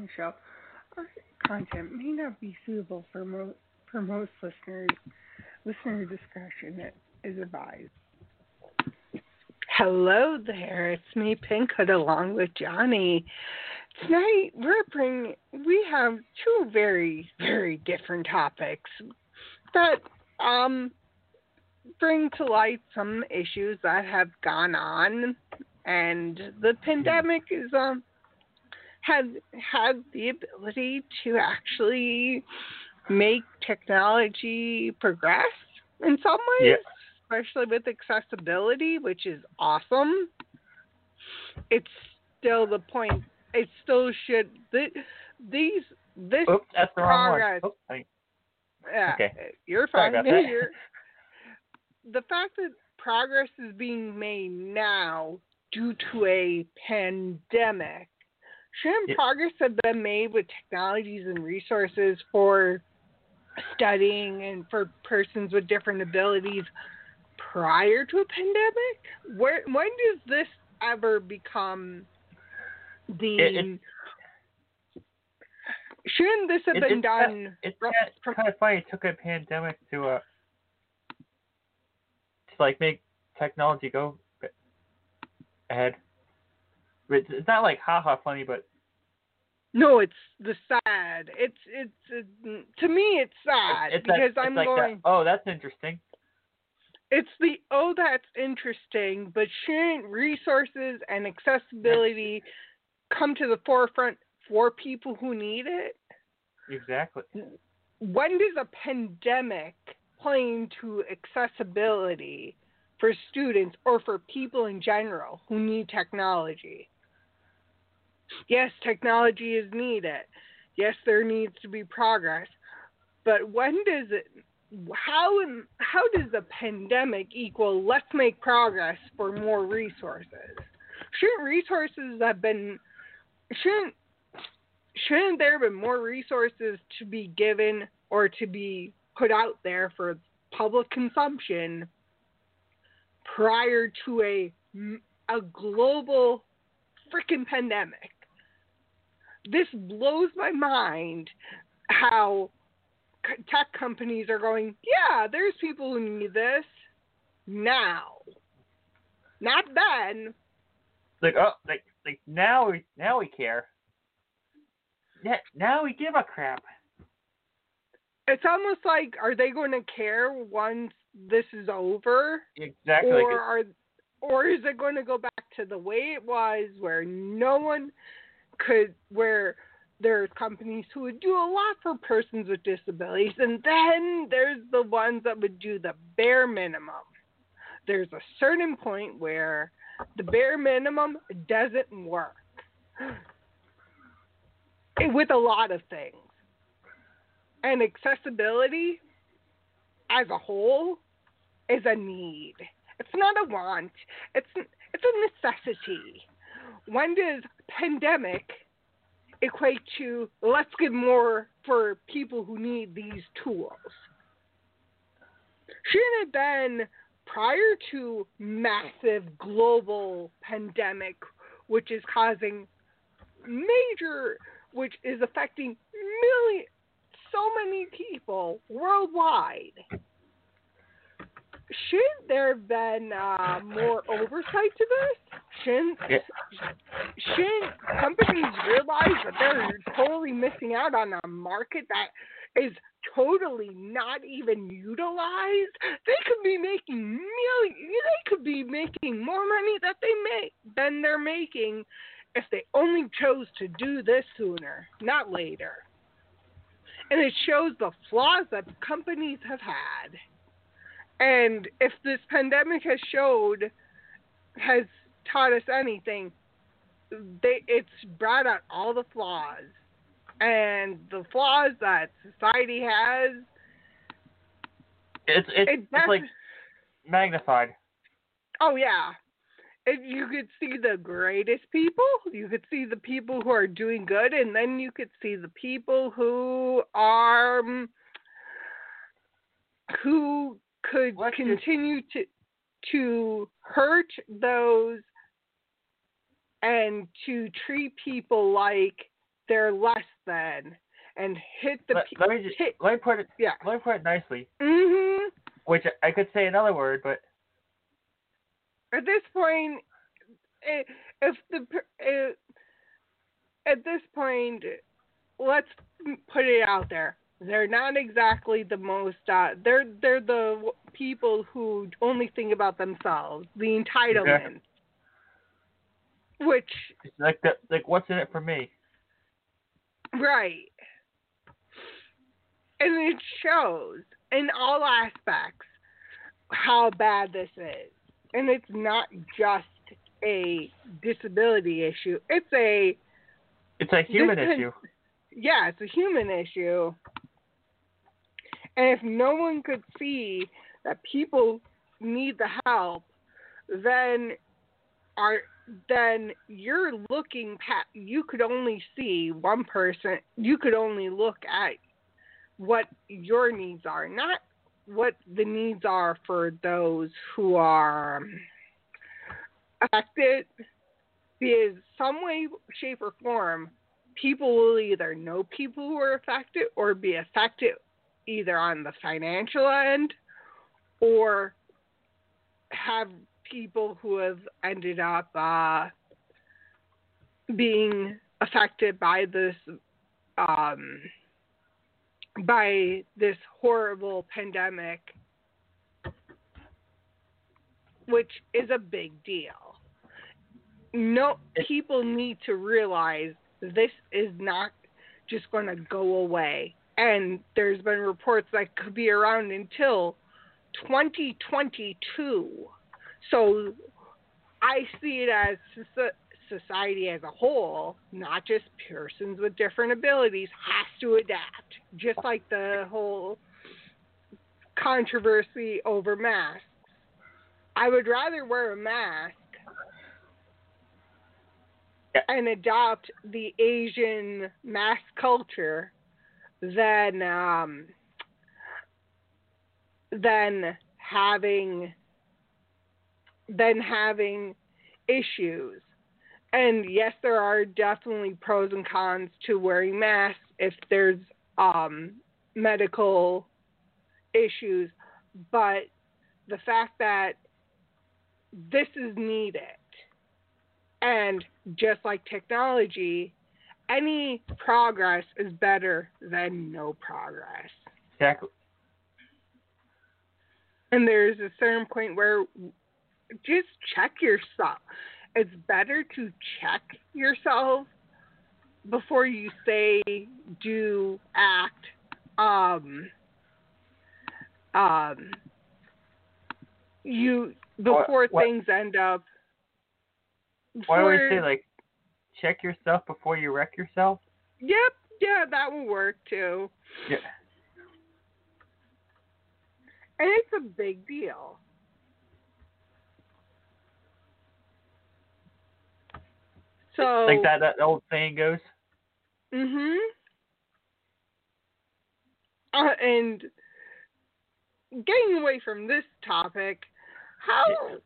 Satirically Challenged show. Our content may not be suitable for, mo- for most listeners. Listener discretion is advised. Hello there, it's me, Pinkhood, along with Johnnie. Tonight we're bringing we have two very very different topics that um bring to light some issues that have gone on and the pandemic is um had had the ability to actually make technology progress in some ways, especially with accessibility, which is awesome. It's still the point. It still should. th- These this Oops, that's the wrong progress. one. Oops, Yeah, Okay. you're fine. You're- the fact that progress is being made now due to a pandemic, shouldn't Yeah. progress have been made with technologies and resources for studying and for persons with different abilities prior to a pandemic? Where when does this ever become the It- it- shouldn't this have It- been done It's kind from- of, kind of funny. It took a pandemic to uh to like make technology go ahead. It's, it's not like haha funny, but No, it's the sad. It's it's uh, to me it's sad it's, because that, I'm like going. That, oh, that's interesting. It's the oh that's interesting, but shouldn't resources and accessibility come to the forefront for people who need it? Exactly. When does a pandemic play into accessibility for students or for people in general who need technology? Yes, technology is needed. Yes, there needs to be progress. But when does it how how does the pandemic equal let's make progress for more resources? Shouldn't resources have been shouldn't shouldn't there have been more resources to be given or to be put out there for public consumption prior to a a global freaking pandemic? This blows my mind how tech companies are going, yeah, there's people who need this now. Not then. Like oh, like like now we now we care. Yeah, now we give a crap. It's almost like, are they going to care once this is over? Exactly. or are or is it going to go back to the way it was where no one could where there's companies who would do a lot for persons with disabilities and then there's the ones that would do the bare minimum there's a certain point where the bare minimum doesn't work with a lot of things and accessibility as a whole is a need. It's not a want. It's it's a necessity. When does pandemic equate to let's get more for people who need these tools? Shouldn't it been prior to massive global pandemic, which is causing major, which is affecting million, so many people worldwide? Shouldn't there have been uh, more oversight to this? Shouldn't Yeah. shouldn't companies realize that they're totally missing out on a market that is totally not even utilized. They could be making millions. They could be making more money that they make than they're making if they only chose to do this sooner, not later. And it shows the flaws that companies have had. And if this pandemic has showed, has taught us anything, they it's brought out all the flaws and the flaws that society has. It's it's, It it's like magnified. Oh yeah. And you could see the greatest people, you could see the people who are doing good, and then you could see the people who are um, who could just- continue to to hurt those and to treat people like they're less than and hit the Let, pe- let me just hit let me put it yeah. let me put it nicely, Mhm. which I could say another word, but at this point, if the uh, at this point, let's put it out there. They're not exactly the most. Uh, they're they're the people who only think about themselves. The entitlement, which like the, like what's in it for me? right, and it shows in all aspects how bad this is, and it's not just a disability issue. It's a It's a human issue. yeah, it's a human issue. And if no one could see that people need the help, then are then you're looking past you could only see one person you could only look at what your needs are, not what the needs are for those who are affected. Because some way, shape, or form, people will either know people who are affected or be affected either on the financial end or have people who have ended up uh, being affected by this um, by this horrible pandemic, which is a big deal. No, people need to realize this is not just going to go away. And there's been reports that could be around until 2022. So I see it as society as a whole, not just persons with different abilities, has to adapt. Just like the whole controversy over masks. I would rather wear a mask and adopt the Asian mask culture than um, than having than having issues. And yes, there are definitely pros and cons to wearing masks if there's um, medical issues, but the fact that this is needed, and just like technology, any progress is better than no progress. Exactly. And there's a certain point where just check yourself. It's better to check yourself before you say, do, act. Um, um, you before what- things end up. Why do we say like check yourself before you wreck yourself? Yep, yeah, that will work too. Yeah. And it's a big deal. So Like that that old saying goes. Mhm. Uh, and getting away from this topic, how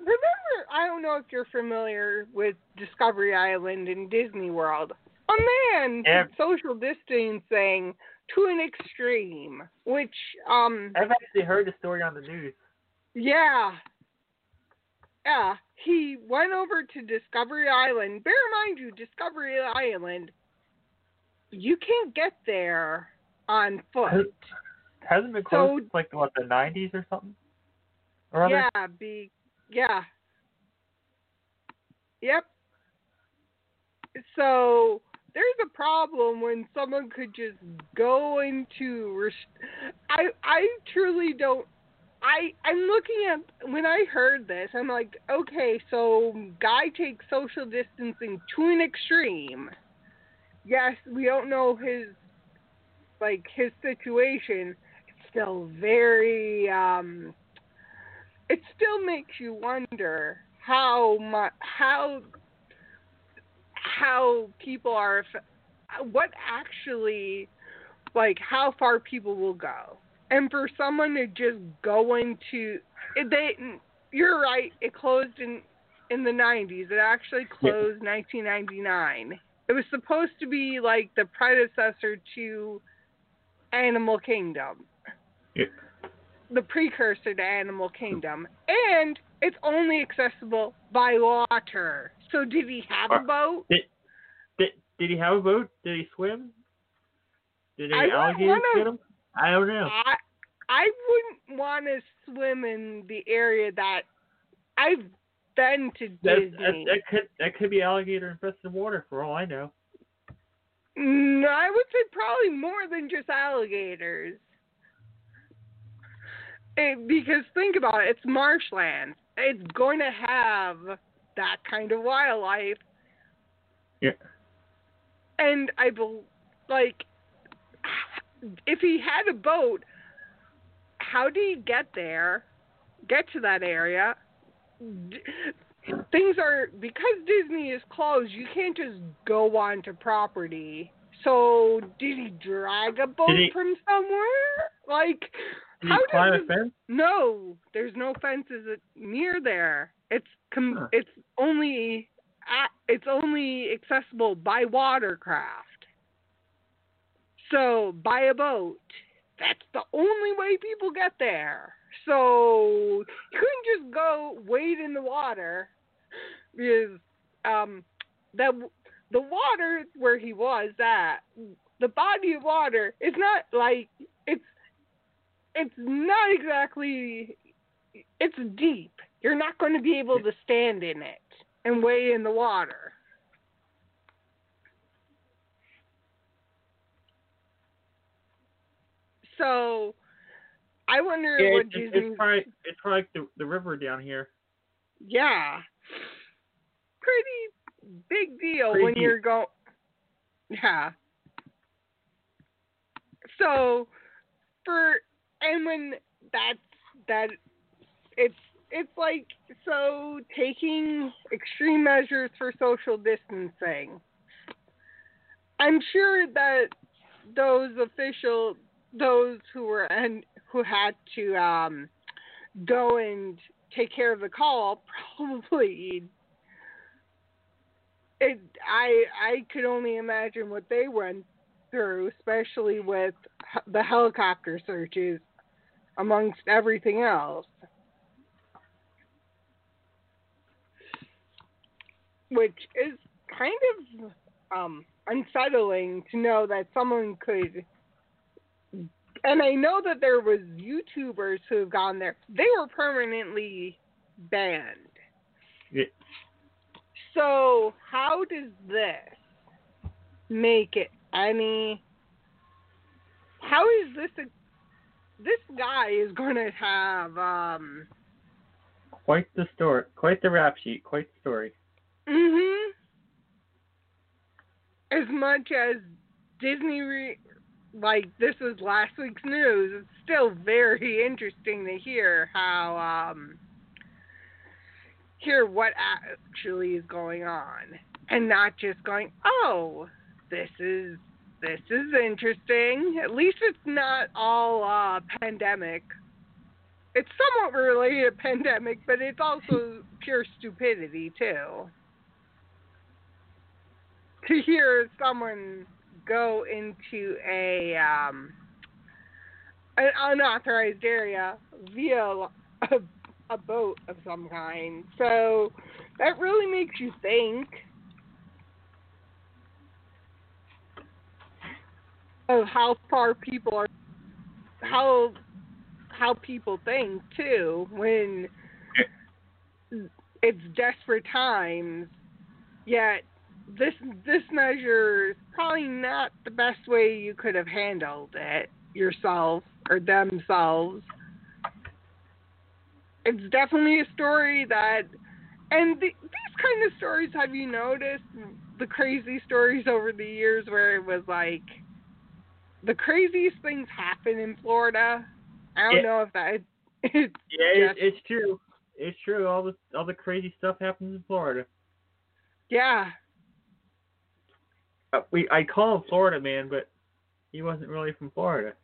remember I don't know if you're familiar with Discovery Island and Disney World. A man Yeah. social distancing to an extreme, which um I've actually heard the story on the news. yeah. yeah, he went over to Discovery Island. Bear in mind you, Discovery Island, you can't get there on foot. Has- Hasn't been closed So- like what the '90s or something? Or? Yeah, be yeah. Yep. So there's a problem when someone could just go into rest- I I truly don't I I'm looking at when I heard this I'm like okay so guy takes social distancing to an extreme. Yes, we don't know his like his situation. It's still very um it still makes you wonder how much how how people are what actually like how far people will go. And for someone to just go into they you're right it closed in in the 90s it actually closed 1999 it was supposed to be like the predecessor to animal kingdom. Yeah. The precursor to Animal Kingdom, and it's only accessible by water. So did he have a boat? Did, did did he have a boat? Did he swim? Did any alligators get him? I don't know. I I wouldn't want to swim in the area that I've been to That, Disney. that, that could that could be alligator infested water for all I know. No, I would say probably more than just alligators. It, because think about it, it's marshland. It's going to have that kind of wildlife. Yeah. And I believe, like, if he had a boat, how did he get there? Get to that area? D- Things are because Disney is closed. You can't just go onto property. So did he drag a boat he- from somewhere? Like, Did how he climb does a fence? no, there's no fences near there. It's com- Huh. it's only at, it's only accessible by watercraft. So by a boat. That's the only way people get there. So you couldn't just go wade in the water because um the the water where he was at the body of water is not like it's it's not exactly it's deep. You're not going to be able to stand in it and weigh in the water. So I wonder Yeah, what it's, it's, it's probably it's probably like the the river down here. Yeah. Pretty big deal Pretty when you're going. Yeah. So, for and when that's that, it's it's like so taking extreme measures for social distancing. I'm sure that those official, those who were and who had to um, go and take care of the call probably it i i could only imagine what they went through especially with the helicopter searches amongst everything else which is kind of um unsettling to know that someone could and I know that there was YouTubers who have gone there. They were permanently banned. Yeah. So how does this make it any? How is this a? This guy is going to have um. Quite the story. Quite the rap sheet. Quite the story. Mhm. As much as Disney, re- like this was last week's news, it's still very interesting to hear how um hear what actually is going on, and not just going, oh, this is this is interesting. At least it's not all uh pandemic. It's somewhat related to pandemic, but it's also pure stupidity too to hear someone go into a um, an unauthorized area via a boat of some kind. So that really makes you think. Of how far people are how how people think too when it's desperate times. Yet this this measure is probably not the best way you could have handled it yourself or themselves it's definitely a story that and the, these kind of stories have you noticed the crazy stories over the years where it was like the craziest things happen in Florida. I don't Yeah. know if that it's Yeah, it's true. It's true. All the all the crazy stuff happens in Florida. yeah. Uh, we I call him Florida man, but he wasn't really from Florida.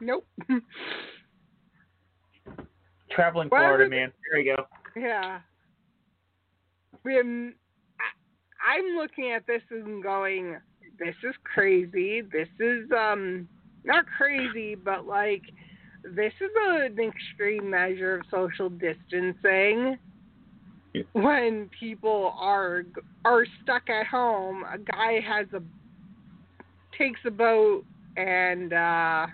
Nope. Traveling Well, Florida everything- man. There you go. yeah. We I, I'm looking at this and going, this is crazy. This is um not crazy, but like this is an extreme measure of social distancing. Yeah. When people are are stuck at home, a guy has a takes a boat and uh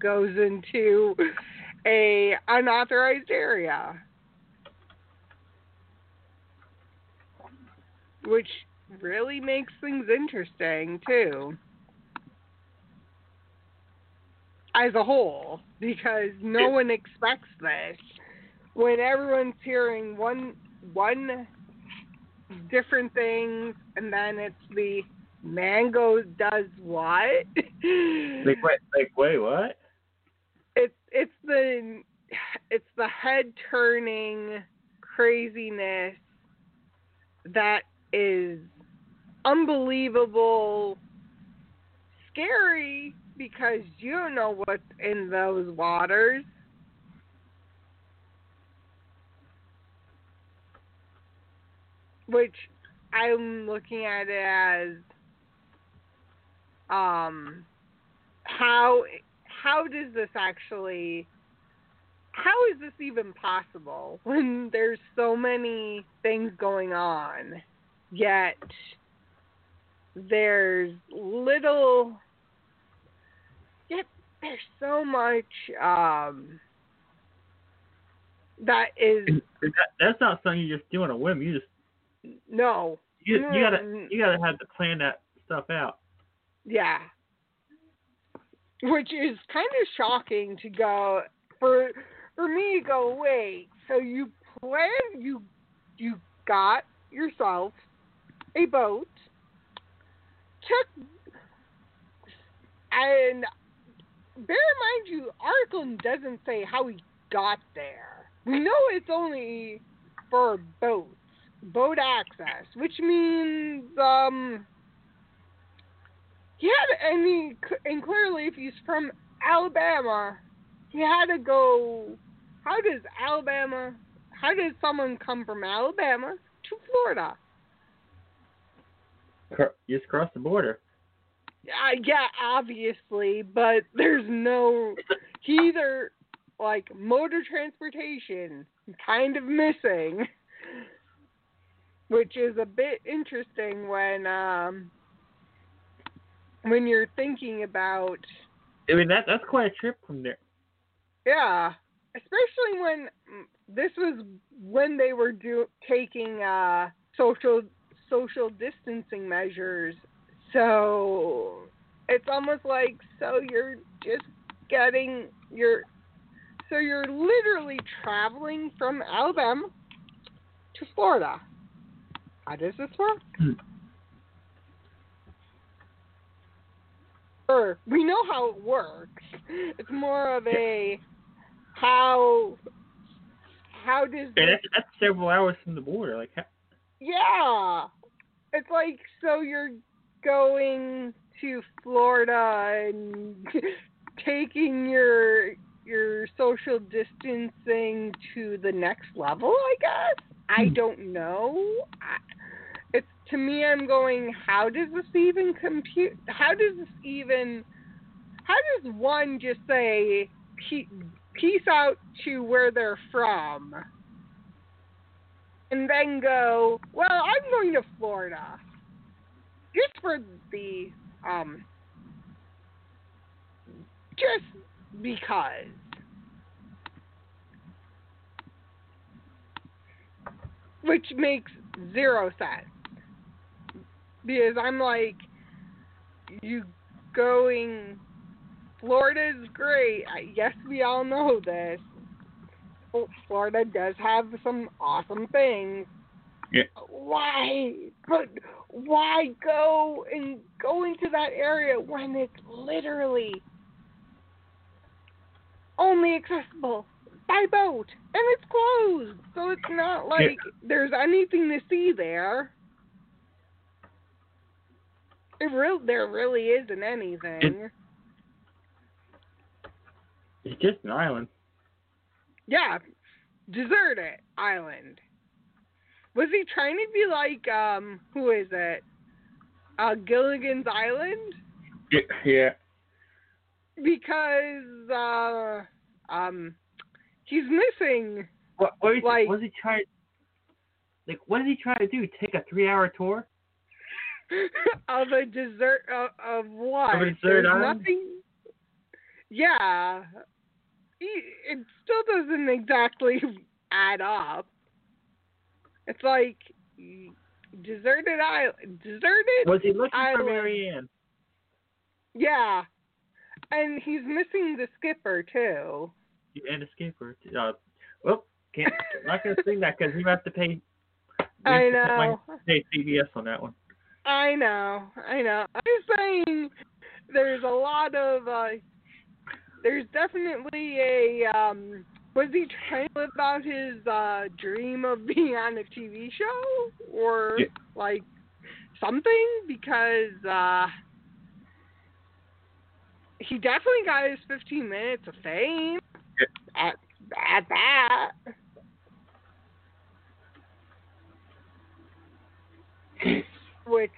goes into a unauthorized area. Which really makes things interesting too. As a whole, because no one expects this. When everyone's hearing one one different things and then it's the mango does what? Like wait, like wait, what? It's the it's the head turning craziness that is unbelievable scary because you don't know what's in those waters. Which i'm looking at it as um how how does this actually how is this even possible when there's so many things going on yet there's little yet there's so much um that is That, that's not something you just do on a whim. You just no you, you gotta you gotta have to plan that stuff out. Yeah. Which is kind of shocking to go for for me to go, wait, so you plan you you got yourself a boat, took and bear in mind you article doesn't say how he got there. We know it's only for boats, boat access, which means um he had and he and clearly if he's from Alabama, he had to go. How does Alabama? How does someone come from Alabama to Florida? Just cross the border. Uh, yeah, obviously, but there's no. He either like motor transportation kind of missing, which is a bit interesting when um when you're thinking about I mean that that's quite a trip from there. Yeah, especially when this was when they were do taking uh social social distancing measures. So it's almost like so you're just getting your so you're literally traveling from Alabama to Florida. How does this work? We know how it works. It's more of a how how does And that's that's several hours from the border. Like how- yeah. It's like so you're going to Florida and taking your your social distancing to the next level, I guess. I Hmm. don't know. I, it's to me I'm going how does this even compute how does this even how does one just say peace out to where they're from and then go, well, I'm going to Florida. Just for the, um, just because. Which makes zero sense. Because I'm like, you going, Florida's great. Yes, we all know this. Florida does have some awesome things. Yeah. Why? But why go and go into that area when it's literally only accessible by boat and it's closed? So it's not like Yeah. there's anything to see there. It real there really isn't anything. It's just an island. Yeah, deserted island. Was he trying to be like um who is it? Uh Gilligan's Island? Yeah. Because uh um he's missing What, what, is, Like- what is he trying? Like, what did he try to do? Take a three-hour tour? of a desert of, of what? Of a desert There's island? nothing Yeah. It still doesn't exactly add up. It's like deserted island deserted Was he looking Island. for Mary Ann? Yeah. And he's missing the skipper too. And a skipper. Uh, well, can't. not gonna sing that because we have to pay. I know. Pay CBS on that one. I know. I know. I'm just saying there's a lot of uh there's definitely a um was he trying to live out his uh dream of being on a TV show or Yeah. like something because uh he definitely got his 15 minutes of fame at at that. Which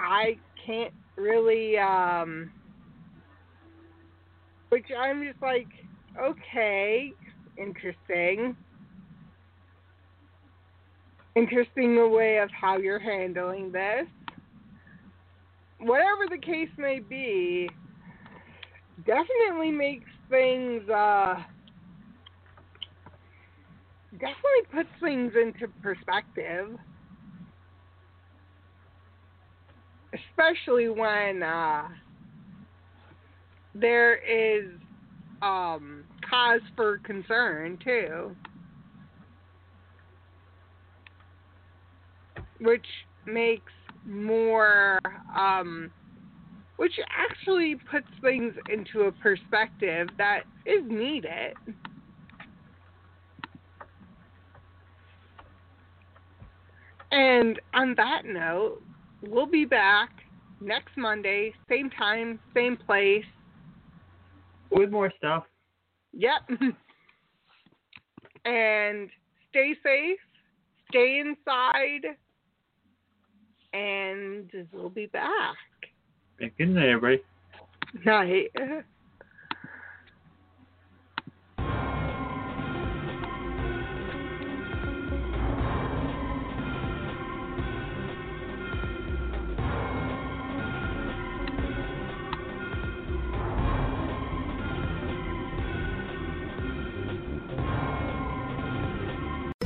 I can't really um which I'm just like okay, interesting. Interesting way of how you're handling this. Whatever the case may be, definitely makes things uh definitely puts things into perspective. Especially when uh, there is um, cause for concern too, which makes more, um, which actually puts things into a perspective that is needed. And on that note, we'll be back next Monday, same time, same place. With more stuff. Yep. and stay safe, stay inside, and we'll be back. Good night, everybody. Night.